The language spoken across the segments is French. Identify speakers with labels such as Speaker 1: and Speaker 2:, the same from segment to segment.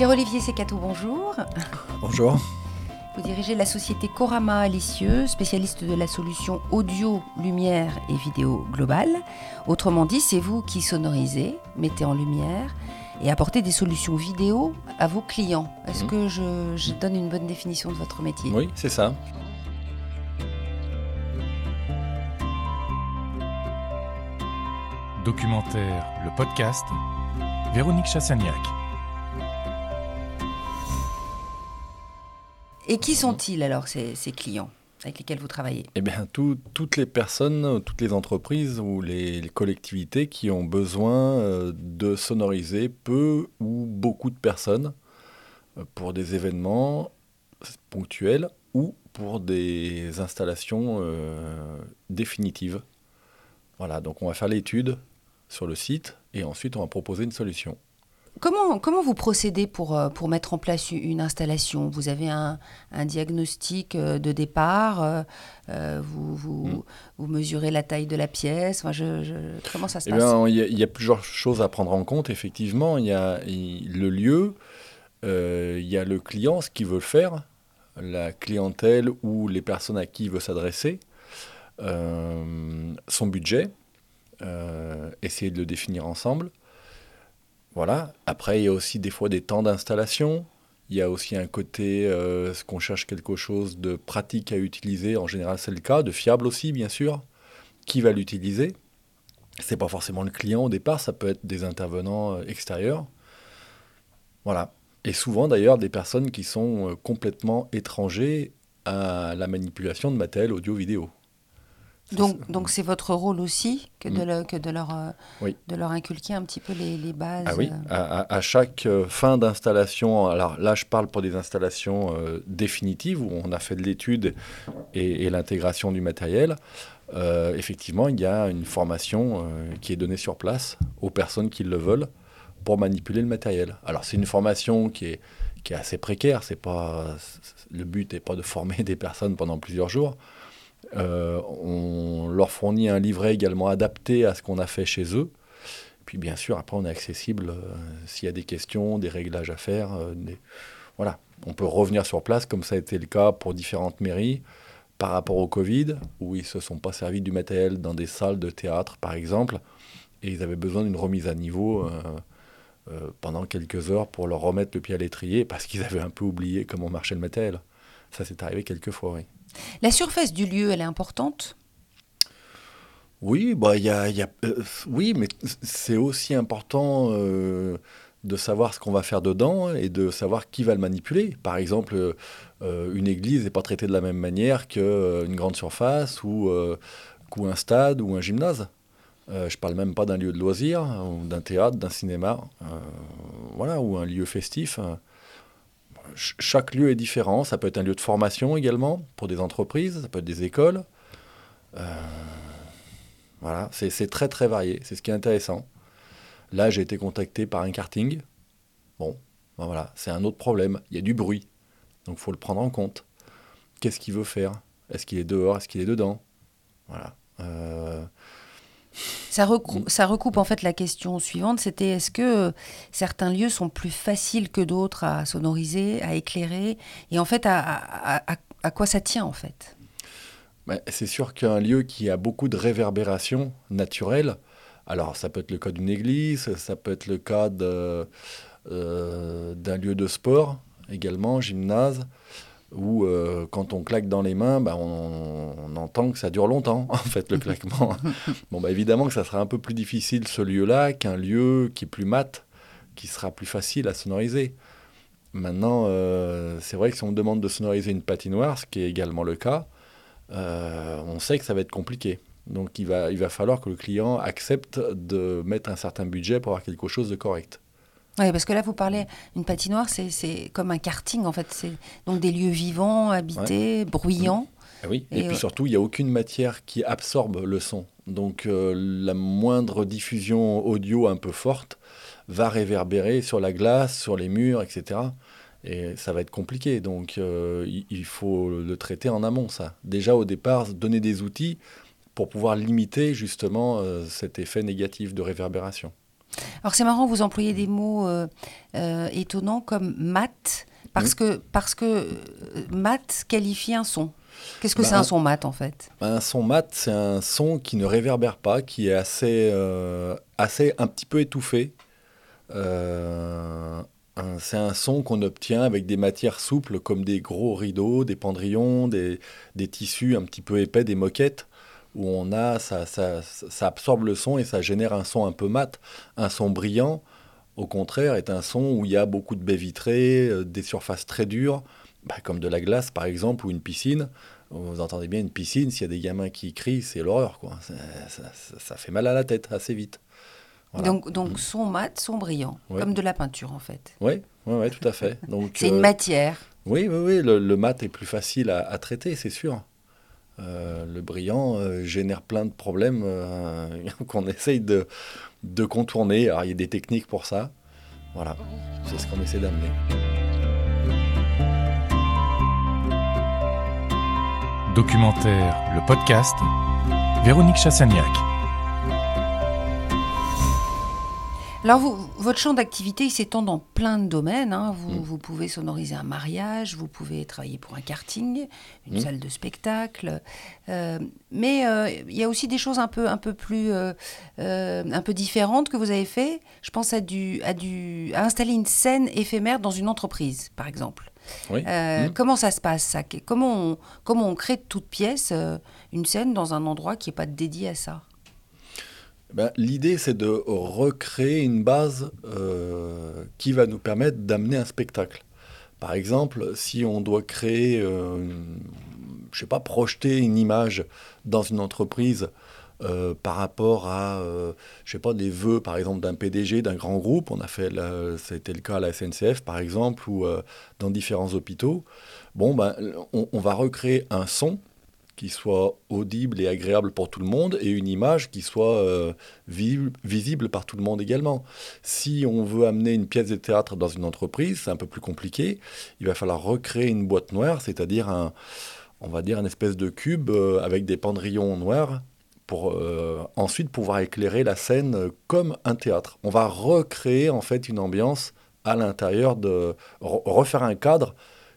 Speaker 1: Pierre-Olivier Secato, bonjour.
Speaker 2: Bonjour.
Speaker 1: Vous dirigez la société Corama Alicieux, spécialiste de la solution audio, lumière et vidéo globale. Autrement dit, c'est vous qui sonorisez, mettez en lumière et apportez des solutions vidéo à vos clients. Est-ce
Speaker 2: Mhm.
Speaker 1: que je, je donne une bonne définition de votre métier?
Speaker 2: Oui, c'est ça.
Speaker 3: Documentaire, le podcast, Véronique Chassagnac.
Speaker 1: Et qui sont-ils alors, ces, clients avec lesquels vous travaillez?
Speaker 2: Eh bien, tout- toutes les personnes, toutes les entreprises ou les, les collectivités qui ont besoin euh, de sonoriser peu ou beaucoup de personnes euh, pour des événements ponctuels ou pour des installations euh, définitives. Voilà, donc on va faire l'étude sur le site et ensuite on va proposer une solution.
Speaker 1: Comment, comment vous procédez pour, euh, pour mettre en place une installation? Vous avez un, un diagnostic euh, de départ euh, vous, vous,
Speaker 2: Mm.
Speaker 1: vous mesurez la taille de la pièce? Enfin, je, je- Comment ça se
Speaker 2: Eh
Speaker 1: passe?
Speaker 2: il y, a- il y a plusieurs choses à prendre en compte, effectivement. Il y a le lieu, euh, il y a le client, ce qu'il veut faire, la clientèle ou les personnes à qui il veut s'adresser, euh, son budget, essayer de le définir ensemble. Voilà. Après, il y a aussi des fois des temps d'installation. Il y a aussi un côté, euh, ce qu'on cherche quelque chose de pratique à utiliser. En général, c'est le cas, de fiable aussi, bien sûr. Qui va l'utiliser? C'est pas forcément le client au départ, ça peut être des intervenants euh, extérieurs. Voilà. Et souvent d'ailleurs des personnes qui sont euh, complètement étrangers à la manipulation de matériel audio-vidéo.
Speaker 1: Donc,
Speaker 2: c'est-
Speaker 1: donc c'est votre rôle aussi que de,
Speaker 2: Mm.
Speaker 1: le- que de, leur, euh,
Speaker 2: Oui.
Speaker 1: de leur inculquer un petit peu les, les bases.
Speaker 2: Ah oui,
Speaker 1: euh.
Speaker 2: à, chaque euh, fin d'installation, alors là je parle pour des installations euh, définitives où on a fait de l'étude et, et l'intégration du matériel, euh, effectivement il y a une formation euh, qui est donnée sur place aux personnes qui le veulent pour manipuler le matériel. Alors c'est une formation qui est, qui est assez précaire, c'est pas, le but n'est pas de former des personnes pendant plusieurs jours. Euh, on leur fournit un livret également adapté à ce qu'on a fait chez eux. Puis bien sûr, après, on est accessible euh, s'il y a des questions, des réglages à faire. euh, Voilà, on peut revenir sur place, comme ça a été le cas pour différentes mairies, par rapport au Covid, où ils se sont pas servis du matériel dans des salles de théâtre, par exemple, et ils avaient besoin d'une remise à niveau pendant quelques heures pour leur remettre le pied à l'étrier, parce qu'ils avaient un peu oublié comment marchait le matériel. Ça, c'est arrivé quelques fois, oui.
Speaker 1: La surface du lieu, elle est importante?
Speaker 2: Oui, bah, y a, il y a- euh, oui, mais c'est aussi important euh, de savoir ce qu'on va faire dedans et de savoir qui va le manipuler. Par exemple, euh, une église n'est pas traitée de la même manière qu'une grande surface ou, qu'un stade ou un gymnase. Euh, je parle même pas d'un lieu de loisirs, d'un théâtre, d'un cinéma, euh, voilà, ou un lieu festif. Ch- chaque lieu est différent. Ça peut être un lieu de formation également pour des entreprises, ça peut être des écoles. Euh, voilà, c'est très très varié, c'est ce qui est intéressant. Là, j'ai été contacté par un karting. Bon, ben voilà, c'est un autre problème. Il y a du bruit, donc faut le prendre en compte. Qu'est-ce qu'il veut faire? Est-ce qu'il est dehors? Est-ce qu'il est dedans? Voilà. Euh,
Speaker 1: Ça, recou-
Speaker 2: Mm.
Speaker 1: ça recoupe en fait la question suivante, c'était est-ce que euh, certains lieux sont plus faciles que d'autres à sonoriser, à éclairer Et en fait, à, à- à- à quoi ça tient en fait?
Speaker 2: Ben, c'est sûr qu'un lieu qui a beaucoup de réverbération naturelle, alors ça peut être le cas d'une église, ça peut être le cas euh, d'un lieu de sport également, gymnase, où euh, quand on claque dans les mains, ben, on, on entend que ça dure longtemps, en fait, le claquement. bon, ben, évidemment que ça sera un peu plus difficile ce lieu-là qu'un lieu qui est plus mat, qui sera plus facile à sonoriser. Maintenant, euh, c'est vrai que si on me demande de sonoriser une patinoire, ce qui est également le cas, euh, on sait que ça va être compliqué. Donc il va, il va falloir que le client accepte de mettre un certain budget pour avoir quelque chose de correct.
Speaker 1: Oui, parce que là, vous parlez d'une patinoire, c'est- c'est comme un karting en fait. C'est donc des lieux vivants, habités, bruyants.
Speaker 2: Ah oui. Et,
Speaker 1: Et,
Speaker 2: puis
Speaker 1: euh,
Speaker 2: surtout, il n'y a aucune matière qui absorbe le son. Donc euh, la moindre diffusion audio un peu forte va réverbérer sur la glace, sur les murs, etc. Et ça va être compliqué. Donc euh, il, faut le traiter en amont, ça. Déjà au départ, donner des outils pour pouvoir limiter justement cet effet négatif de réverbération.
Speaker 1: Alors c'est marrant, vous employez des mots euh, euh, étonnants comme mat, parce que, parce que euh, mat qualifie un son. Qu'est-ce que
Speaker 2: Bah,
Speaker 1: c'est un son mat en fait?
Speaker 2: Un son mat, c'est un son qui ne réverbère pas, qui est assez, euh, assez un petit peu étouffé. C'est un son qu'on obtient avec des matières souples comme des gros rideaux, des pendrillons, des, des tissus un petit peu épais, des moquettes, où on a, ça, ça, ça absorbe le son et ça génère un son un peu mat. Un son brillant, au contraire, est un son où il y a beaucoup de baies vitrées, euh, des surfaces très dures, bah, comme de la glace par exemple, ou une piscine. Vous entendez bien une piscine, s'il y a des gamins qui crient, c'est l'horreur, quoi. Ça, fait mal à la tête assez vite. Voilà.
Speaker 1: Donc, donc son mat, son brillant,
Speaker 2: Ouais.
Speaker 1: comme de la peinture en fait.
Speaker 2: Oui, ouais, ouais, tout à fait.
Speaker 1: C'est une
Speaker 2: euh,
Speaker 1: matière.
Speaker 2: Oui, oui, oui, le, le mat est plus facile à, à traiter, c'est sûr. Euh, le brillant euh, génère plein de problèmes euh, qu'on essaye de, contourner. Il y a des techniques pour ça. Voilà, c'est ce qu'on essaie d'amener.
Speaker 3: Documentaire, le podcast. Véronique Chassagnac.
Speaker 1: Alors, vous, votre champ d'activité il s'étend dans plein de domaines. hein. Vous,
Speaker 2: Mm.
Speaker 1: vous pouvez sonoriser un mariage, vous pouvez travailler pour un karting, une
Speaker 2: Mm.
Speaker 1: salle de spectacle. euh, mais euh, il y a aussi des choses un peu, un peu plus, euh, un peu différentes que vous avez fait. Je pense à, du, à, du, à installer une scène éphémère dans une entreprise, par exemple.
Speaker 2: Oui. Mm.
Speaker 1: Comment ça se passe ça? Comment on, comment on crée de toute pièce une scène dans un endroit qui n'est pas dédié à ça?
Speaker 2: Ben, L'idée, c'est de recréer une base euh, qui va nous permettre d'amener un spectacle. Par exemple, si on doit créer, euh, je sais pas, projeter une image dans une entreprise euh, par rapport à, euh, je sais pas, des vœux, par exemple, d'un PDG, d'un grand groupe. On a fait, la- c'était le cas à la SNCF, par exemple, ou euh, dans différents hôpitaux. Bon, ben, on va recréer un son qui soit audible et agréable pour tout le monde et une image qui soit euh, vi- visible par tout le monde également. Si on veut amener une pièce de théâtre dans une entreprise, c'est un peu plus compliqué. Il va falloir recréer une boîte noire, c'est-à-dire un, on va dire, une espèce de cube euh, avec des pendrillons noirs pour euh, ensuite pouvoir éclairer la scène comme un théâtre. On va recréer en fait une ambiance à l'intérieur de re- refaire un cadre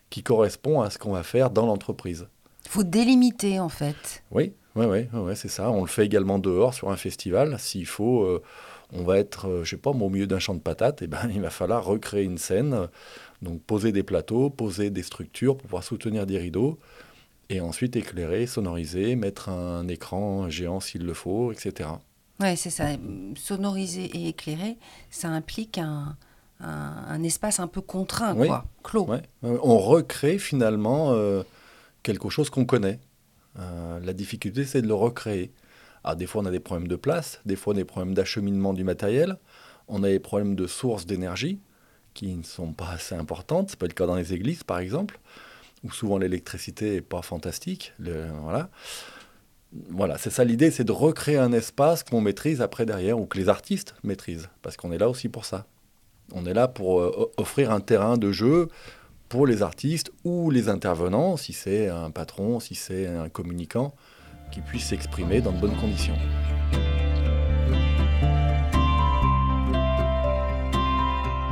Speaker 2: qui correspond à ce qu'on va faire dans l'entreprise.
Speaker 1: Il faut délimiter en fait.
Speaker 2: Oui, ouais, ouais, c'est ça. On le fait également dehors sur un festival. S'il faut, euh, on va être, euh, je sais pas, au milieu d'un champ de patates, et ben, il va falloir recréer une scène. Donc poser des plateaux, poser des structures pour pouvoir soutenir des rideaux, et ensuite éclairer, sonoriser, mettre un écran géant s'il le faut, etc.
Speaker 1: Ouais, c'est ça. Sonoriser et éclairer, ça implique un, un, un espace un peu contraint,
Speaker 2: Oui.
Speaker 1: quoi, clos.
Speaker 2: Ouais, on recrée finalement euh, quelque chose qu'on connaît. Euh, la difficulté, c'est de le recréer. Alors, des fois, on a des problèmes de place, des fois, on a des problèmes d'acheminement du matériel, on a des problèmes de sources d'énergie qui ne sont pas assez importantes. C'est pas le cas dans les églises, par exemple, où souvent l'électricité n'est pas fantastique. Voilà. Voilà, c'est ça l'idée, c'est de recréer un espace qu'on maîtrise après derrière, ou que les artistes maîtrisent, parce qu'on est là aussi pour ça. On est là pour euh, offrir un terrain de jeu pour les artistes ou les intervenants, si c'est un patron, si c'est un communicant, qui puisse s'exprimer dans de bonnes conditions.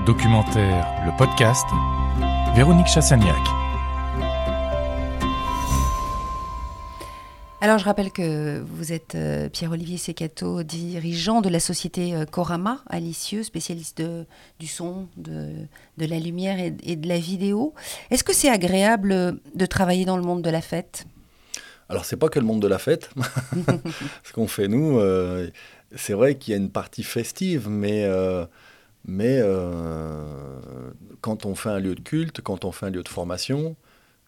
Speaker 3: Documentaire, le podcast. Véronique Chassagnac.
Speaker 1: Alors, je rappelle que vous êtes euh, Pierre-Olivier Secato, dirigeant de la société euh, Corama à Lisieux, spécialiste de- du son, de, de la lumière et, et de la vidéo. Est-ce que c'est agréable euh, de travailler dans le monde de la fête?
Speaker 2: Alors, c'est pas que le monde de la fête. Ce qu'on fait, nous, euh, c'est vrai qu'il y a une partie festive, mais, mais quand on fait un lieu de culte, quand on fait un lieu de formation,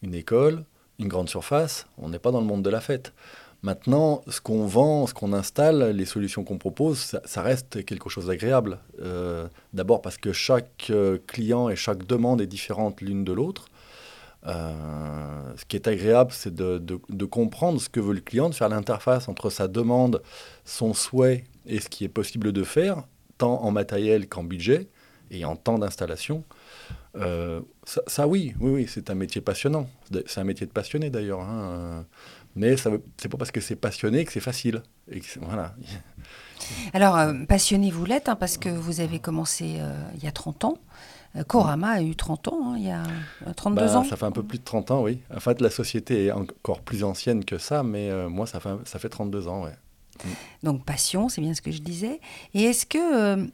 Speaker 2: une école, une grande surface, on n'est pas dans le monde de la fête. Maintenant, ce qu'on vend, ce qu'on installe, les solutions qu'on propose, ça, reste quelque chose d'agréable. Euh, D'abord parce que chaque euh, client et chaque demande est différente l'une de l'autre. Euh, ce qui est agréable, c'est de- de comprendre ce que veut le client, de faire l'interface entre sa demande, son souhait et ce qui est possible de faire, tant en matériel qu'en budget et en temps d'installation. Euh, ça, ça, oui, oui, oui, c'est un métier passionnant. C'est un métier de passionné d'ailleurs. hein, Mais ça veut- c'est pas parce que c'est passionné que c'est facile. Et que voilà.
Speaker 1: Alors, euh, passionné, vous l'êtes, hein, parce que vous avez commencé euh, il y a 30 ans. Korama a eu 30 ans, hein, il y a euh, 32
Speaker 2: Bah,
Speaker 1: ans.
Speaker 2: Ça fait un peu plus de 30 ans, oui. En fait, la société est encore plus ancienne que ça, mais moi, ça fait, ça fait 32 ans, ouais.
Speaker 1: Donc, passion, c'est bien ce que je disais. Et est-ce que, euh,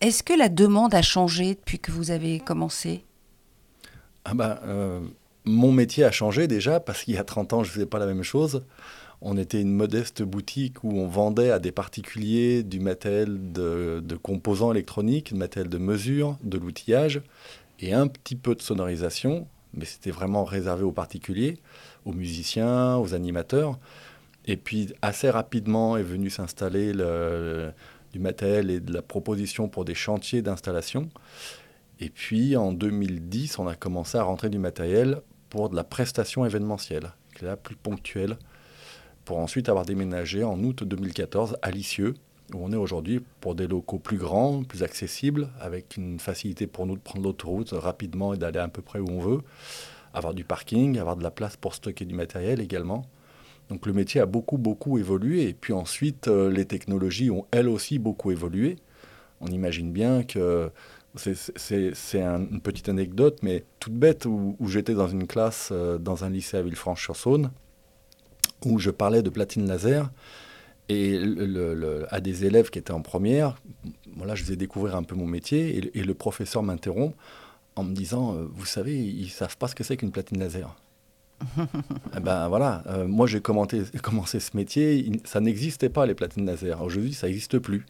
Speaker 1: est-ce que la demande a changé depuis que vous avez commencé?
Speaker 2: Ah bah, euh, mon métier a changé déjà, parce qu'il y a 30 ans, je ne faisais pas la même chose. On était une modeste boutique où on vendait à des particuliers du matériel de, de composants électroniques, du matériel de mesure, de l'outillage et un petit peu de sonorisation, mais c'était vraiment réservé aux particuliers, aux musiciens, aux animateurs. Et puis assez rapidement est venu s'installer le- du matériel et de la proposition pour des chantiers d'installation. Et puis en 2010, on a commencé à rentrer du matériel pour de la prestation événementielle, qui est là plus ponctuelle, pour ensuite avoir déménagé en août 2014 à Lisieux, où on est aujourd'hui pour des locaux plus grands, plus accessibles, avec une facilité pour nous de prendre l'autoroute rapidement et d'aller à peu près où on veut, avoir du parking, avoir de la place pour stocker du matériel également. Donc le métier a beaucoup, beaucoup évolué. Et puis ensuite, euh, les technologies ont elles aussi beaucoup évolué. On imagine bien que c'est- c'est c'est un- une petite anecdote, mais toute bête, où, j'étais dans une classe euh, dans un lycée à Villefranche-sur-Saône, où je parlais de platine laser, et à des élèves qui étaient en première, voilà, je faisais découvrir un peu mon métier, et, le- professeur m'interrompt en me disant, euh, vous savez, ils savent pas ce que c'est qu'une platine laser. Eh ben voilà, euh, moi j'ai commenté- commencé ce métier, il- ça n'existait pas les platines laser. Aujourd'hui, ça n'existe plus.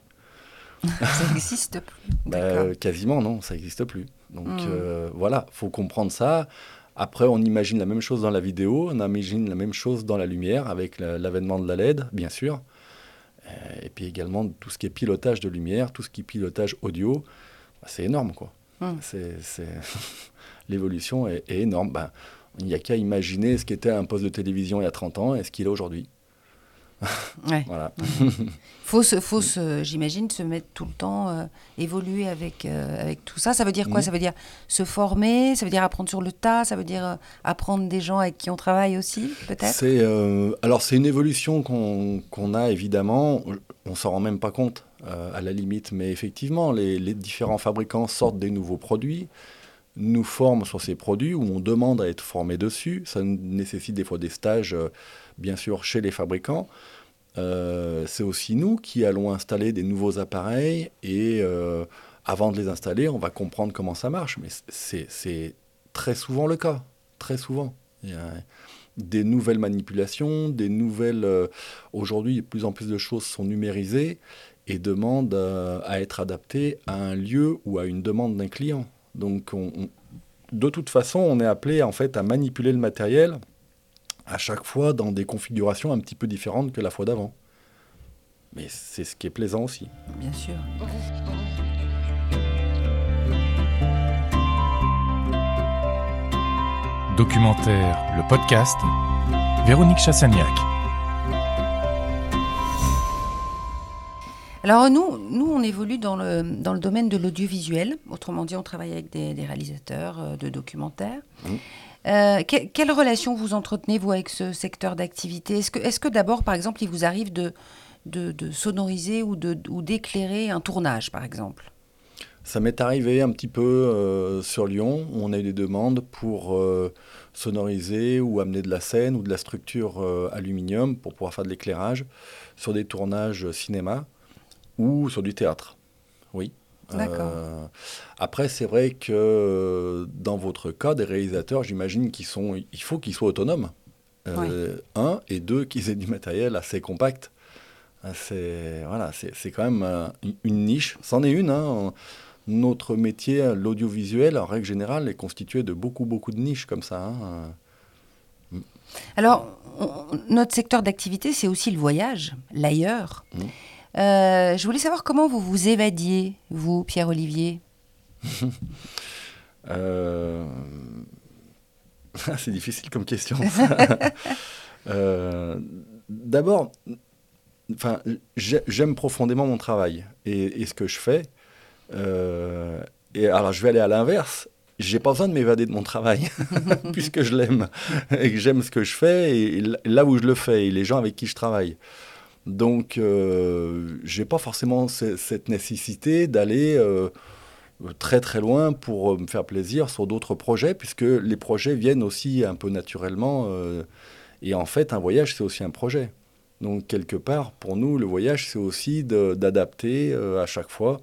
Speaker 1: Ça n'existe plus. D'accord.
Speaker 2: euh, quasiment non, ça n'existe plus. Donc
Speaker 1: Mm.
Speaker 2: euh, voilà, faut comprendre ça. Après, on imagine la même chose dans la vidéo, on imagine la même chose dans la lumière avec la- l'avènement de la LED, bien sûr. Euh, et puis également tout ce qui est pilotage de lumière, tout ce qui est pilotage audio, bah, c'est énorme quoi.
Speaker 1: Mm.
Speaker 2: C'est, c'est- L'évolution est, est énorme. Ben, il n'y a qu'à imaginer ce qu'était un poste de télévision il y a 30 ans et ce qu'il est aujourd'hui.
Speaker 1: Ouais.
Speaker 2: Voilà.
Speaker 1: Faut se, faut se, j'imagine, se mettre tout le temps, euh, évoluer avec, euh, avec tout ça. Ça veut dire quoi? Ça veut dire se former, ça veut dire apprendre sur le tas, ça veut dire euh, apprendre des gens avec qui on travaille aussi, peut-être?
Speaker 2: C'est alors c'est une évolution qu'on qu'on a évidemment. On s'en rend même pas compte à la limite, mais effectivement, les, les différents fabricants sortent des nouveaux produits, nous forment sur ces produits où on demande à être formé dessus. Ça nécessite des fois des stages, euh, bien sûr, chez les fabricants. Euh, c'est aussi nous qui allons installer des nouveaux appareils et euh, avant de les installer, on va comprendre comment ça marche. Mais c'est très souvent le cas, très souvent. Des nouvelles manipulations, des nouvelles. Aujourd'hui, de plus en plus de choses sont numérisées et demandent à être adaptées à un lieu ou à une demande d'un client. Donc, on- on- de toute façon, on est appelé en fait à manipuler le matériel à chaque fois dans des configurations un petit peu différentes que la fois d'avant. Mais c'est ce qui est plaisant aussi.
Speaker 1: Bien sûr.
Speaker 3: Documentaire, le podcast. Véronique Chassagnac.
Speaker 1: Alors nous, nous, on évolue dans le, dans le domaine de l'audiovisuel. Autrement dit, on travaille avec des, des réalisateurs euh, de documentaires.
Speaker 2: Mhm.
Speaker 1: Euh, que- quelle relation vous entretenez, vous, avec ce secteur d'activité? Est-ce que, est que d'abord, par exemple, il vous arrive de, de, de sonoriser ou d'éclairer un tournage, par exemple?
Speaker 2: Ça m'est arrivé un petit peu euh, sur Lyon, où on a eu des demandes pour euh, sonoriser ou amener de la scène ou de la structure euh, aluminium pour pouvoir faire de l'éclairage sur des tournages cinéma ou sur du théâtre. Oui.
Speaker 1: D'accord.
Speaker 2: Euh, après, c'est vrai que dans votre cas, des réalisateurs, j'imagine qu'ils sont, il faut qu'ils soient autonomes. Euh, Un et deux, qu'ils aient du matériel assez compact. Euh, C'est voilà, c'est quand même euh, une- niche. C'en est une. hein. Notre métier, l'audiovisuel, en règle générale, est constitué de beaucoup, beaucoup de niches comme ça. hein.
Speaker 1: Alors, on- notre secteur d'activité, c'est aussi le voyage, l'ailleurs.
Speaker 2: Mhm.
Speaker 1: Euh, je voulais savoir comment vous vous évadiez, vous, Pierre-Olivier
Speaker 2: Euh, c'est difficile comme question. Euh, D'abord, enfin, j'ai- j'aime profondément mon travail et, et ce que je fais. Et alors, je vais aller à l'inverse. J'ai pas besoin de m'évader de mon travail puisque je l'aime et que j'aime ce que je fais et là où je le fais et les gens avec qui je travaille. Donc, euh, je n'ai pas forcément cette nécessité d'aller euh, très très loin pour me faire plaisir sur d'autres projets, puisque les projets viennent aussi un peu naturellement. et en fait, un voyage, c'est aussi un projet. Donc, quelque part, pour nous, le voyage, c'est aussi d'adapter à chaque fois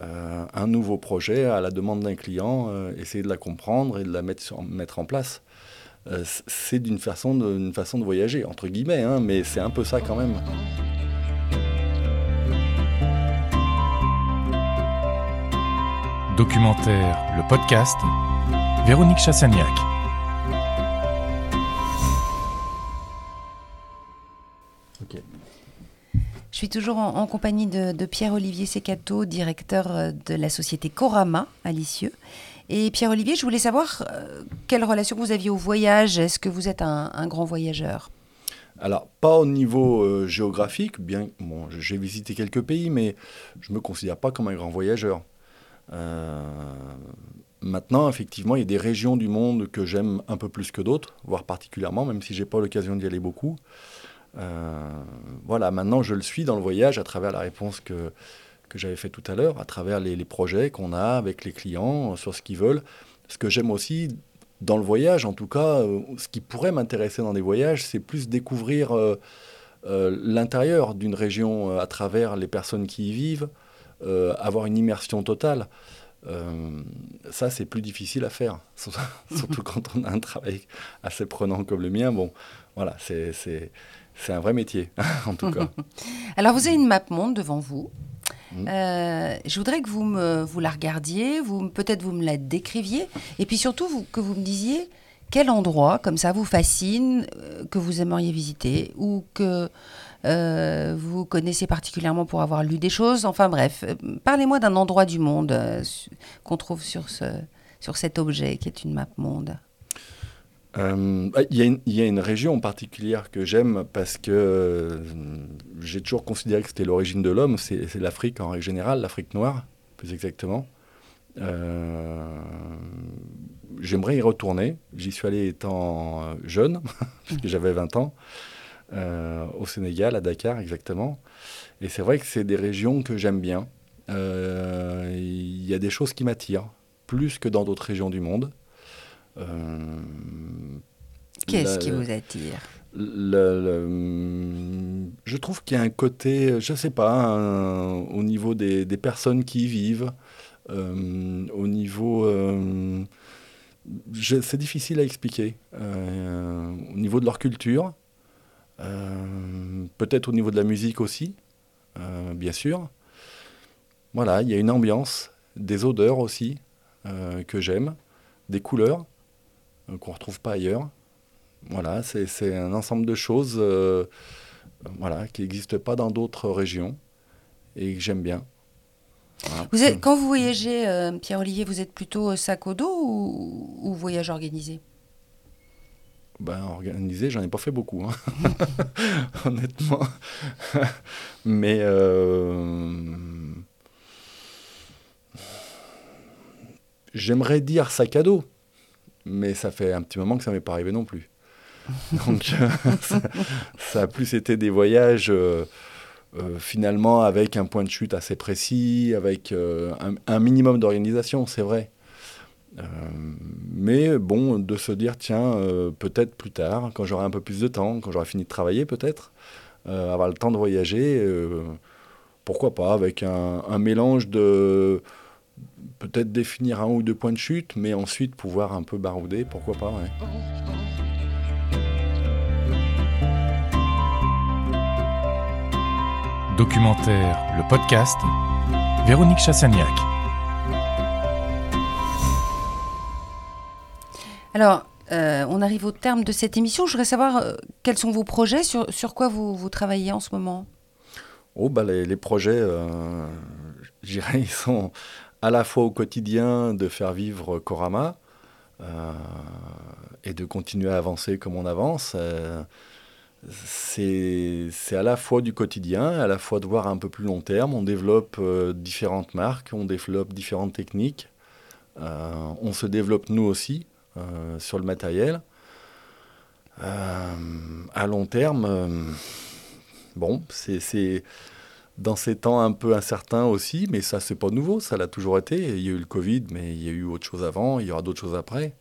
Speaker 2: un nouveau projet à la demande d'un client, essayer de la comprendre et de la mettre, mettre en place. Euh, c'est d'une façon, de, façon de voyager, entre guillemets, hein, mais c'est un peu ça quand même.
Speaker 3: Documentaire, le podcast, Véronique Chassagnac.
Speaker 1: Je suis toujours en, compagnie de, de Pierre-Olivier Secato, directeur euh, de la société Corama à Lisieux. Et Pierre-Olivier, je voulais savoir euh, quelle relation vous aviez au voyage. Est-ce que vous êtes un, grand voyageur?
Speaker 2: Alors, pas au niveau euh, géographique, bien bon, j'ai visité quelques pays, mais je ne me considère pas comme un grand voyageur. Euh, maintenant, effectivement, il y a des régions du monde que j'aime un peu plus que d'autres, voire particulièrement, même si je n'ai pas l'occasion d'y aller beaucoup. voilà, maintenant je le suis dans le voyage à travers la réponse que, que j'avais fait tout à l'heure, à travers les, projets qu'on a avec les clients euh, sur ce qu'ils veulent. Ce que j'aime aussi dans le voyage, en tout cas, euh, ce qui pourrait m'intéresser dans des voyages, c'est plus découvrir euh, l'intérieur d'une région à travers les personnes qui y vivent, avoir une immersion totale. Ça, c'est plus difficile à faire, surtout quand on a un travail assez prenant comme le mien. Bon, voilà, c'est un vrai métier, en tout cas.
Speaker 1: Alors, vous avez une map monde devant vous. Mm. Euh, je voudrais que vous, me, vous la regardiez, vous, peut-être vous me la décriviez, et puis surtout vous, que vous me disiez quel endroit, comme ça, vous fascine, euh, que vous aimeriez visiter, ou que euh, vous connaissez particulièrement pour avoir lu des choses. Enfin bref, parlez-moi d'un endroit du monde qu'on trouve sur, ce, sur cet objet qui est une map monde.
Speaker 2: Euh, il y, a une région particulière que j'aime parce que euh, j'ai toujours considéré que c'était l'origine de l'homme, c'est l'Afrique en règle générale, l'Afrique noire, plus exactement. Euh, j'aimerais y retourner. J'y suis allé étant jeune, puisque j'avais 20 ans, au Sénégal, à Dakar exactement. Et c'est vrai que c'est des régions que j'aime bien. Il y a des choses qui m'attirent, plus que dans d'autres régions du monde.
Speaker 1: Euh, Qu'est-ce qui vous attire?
Speaker 2: je trouve qu'il y a un côté, je ne sais pas, au niveau des, personnes qui y vivent, euh, au niveau... Euh, c'est difficile à expliquer. au niveau de leur culture, peut-être au niveau de la musique aussi, bien sûr. Voilà, il y a une ambiance, des odeurs aussi que j'aime, des couleurs. Euh, qu'on ne retrouve pas ailleurs. Voilà, c'est un ensemble de choses euh, voilà, qui n'existent pas dans d'autres régions et que j'aime bien.
Speaker 1: Quand vous voyagez, euh, Pierre-Olivier, vous êtes plutôt sac au dos ou, voyage organisé?
Speaker 2: Ben, organisé, j'en ai pas fait beaucoup, hein. honnêtement. Mais j'aimerais dire sac à dos mais ça fait un petit moment que ça m'est pas arrivé non plus. Donc ça, a plus été des voyages euh, euh, finalement avec un point de chute assez précis, avec euh, un, minimum d'organisation, c'est vrai. Mais bon, de se dire, tiens, peut-être plus tard, quand j'aurai un peu plus de temps, quand j'aurai fini de travailler peut-être, avoir le temps de voyager, pourquoi pas, avec un mélange de peut-être définir un ou deux points de chute, mais ensuite pouvoir un peu barouder, pourquoi pas.
Speaker 3: Documentaire, le podcast, Véronique Chassagnac.
Speaker 1: Alors, euh, on arrive au terme de cette émission. Je voudrais savoir euh, quels sont vos projets, sur, quoi vous, travaillez en ce moment?
Speaker 2: Oh, bah les, projets, euh, j'irais, ils sont à la fois au quotidien de faire vivre Korama euh, et de continuer à avancer comme on avance. C'est à la fois du quotidien, à la fois de voir un peu plus long terme. On développe différentes marques, on développe différentes techniques. on se développe nous aussi sur le matériel. à long terme, bon, c'est dans ces temps un peu incertains aussi, mais ça, c'est pas nouveau, ça l'a toujours été. Il y a eu le Covid, mais il y a eu autre chose avant, il y aura d'autres choses après.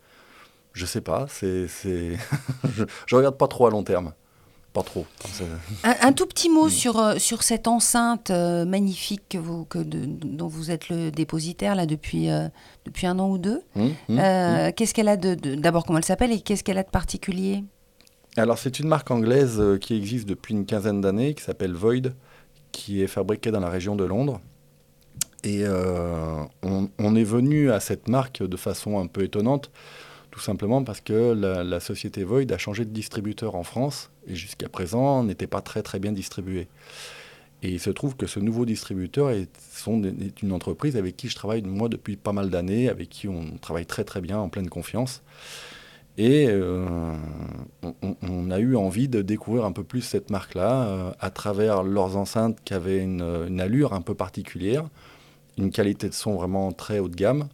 Speaker 2: Je sais pas, c'est, je, je regarde pas trop à long terme. Pas trop.
Speaker 1: Un, tout petit mot mm. sur, euh, sur cette enceinte euh, magnifique que vous, que dont vous êtes le dépositaire là, depuis, euh, depuis un an ou deux. Mm, mm, qu'est-ce qu'elle a de. D'abord, comment elle s'appelle et qu'est-ce qu'elle a de particulier?
Speaker 2: Alors, c'est une marque anglaise qui existe depuis une quinzaine d'années, qui s'appelle Void, qui est fabriquée dans la région de Londres. Et on, on, est venu à cette marque de façon un peu étonnante tout simplement parce que la, société Void a changé de distributeur en France et jusqu'à présent n'était pas très bien distribué. Et il se trouve que ce nouveau distributeur est, une entreprise avec qui je travaille moi depuis pas mal d'années, avec qui on travaille très très bien en pleine confiance. Et euh, on, a eu envie de découvrir un peu plus cette marque-là euh, à travers leurs enceintes qui avaient une, une, allure un peu particulière, une qualité de son vraiment très haut de gamme.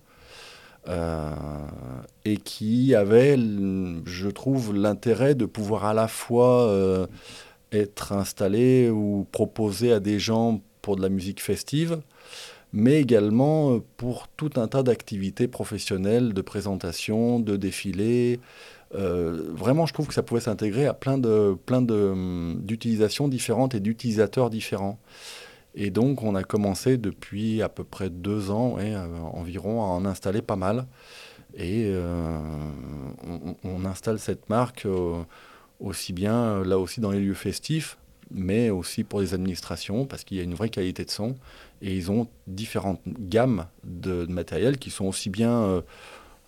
Speaker 2: Euh, et qui avait, je trouve, l'intérêt de pouvoir à la fois euh, être installé ou proposer à des gens pour de la musique festive, mais également euh, pour tout un tas d'activités professionnelles, de présentation, de défilés. vraiment, je trouve que ça pouvait s'intégrer à plein de plein d'utilisations différentes et d'utilisateurs différents. Et donc, on a commencé depuis à peu près deux ans euh, environ à en installer pas mal. Et euh, on, installe cette marque euh, aussi bien là aussi dans les lieux festifs, mais aussi pour les administrations, parce qu'il y a une vraie qualité de son. Et ils ont différentes gammes de, matériel qui sont aussi bien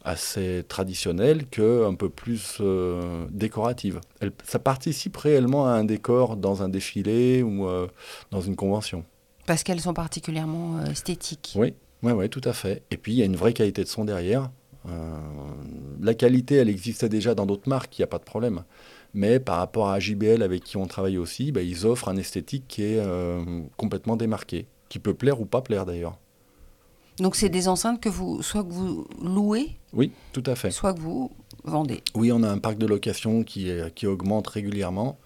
Speaker 2: assez traditionnelles qu'un peu plus décoratives. ça participe réellement à un décor dans un défilé ou dans une convention.
Speaker 1: Parce qu'elles sont particulièrement euh, esthétiques.
Speaker 2: Oui, oui, oui, tout à fait. Et puis il y a une vraie qualité de son derrière. Euh, la qualité, elle existait déjà dans d'autres marques, il n'y a pas de problème. Mais par rapport à JBL avec qui on travaille aussi, bah, ils offrent un esthétique qui est euh, complètement démarqué, qui peut plaire ou pas plaire d'ailleurs.
Speaker 1: Donc c'est des enceintes que vous, soit que vous louez,
Speaker 2: oui, tout à fait,
Speaker 1: soit que vous vendez.
Speaker 2: Oui, on a un parc de location qui, qui augmente régulièrement.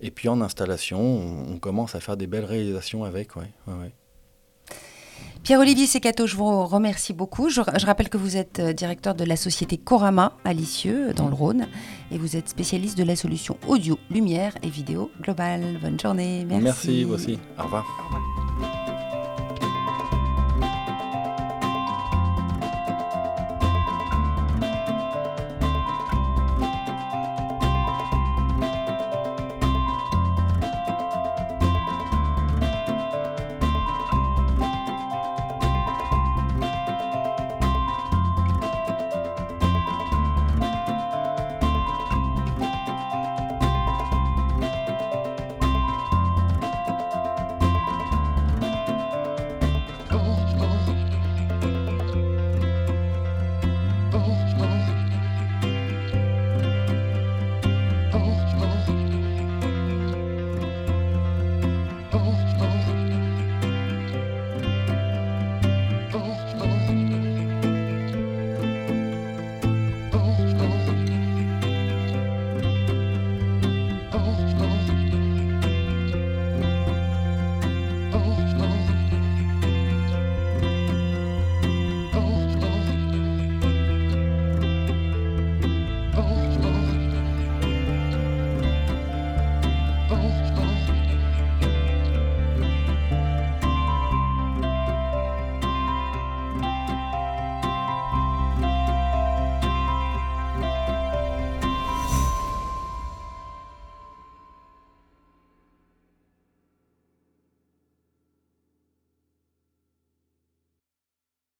Speaker 2: Et puis en installation, on, commence à faire des belles réalisations avec. Ouais,
Speaker 1: Pierre-Olivier Secato, je vous remercie beaucoup. Je, rappelle que vous êtes euh, directeur de la société Corama à Lisieux, dans le Rhône, et vous êtes spécialiste de la solution audio, lumière et vidéo globale. Bonne journée. Merci.
Speaker 2: Merci, vous aussi. Au revoir. Au revoir.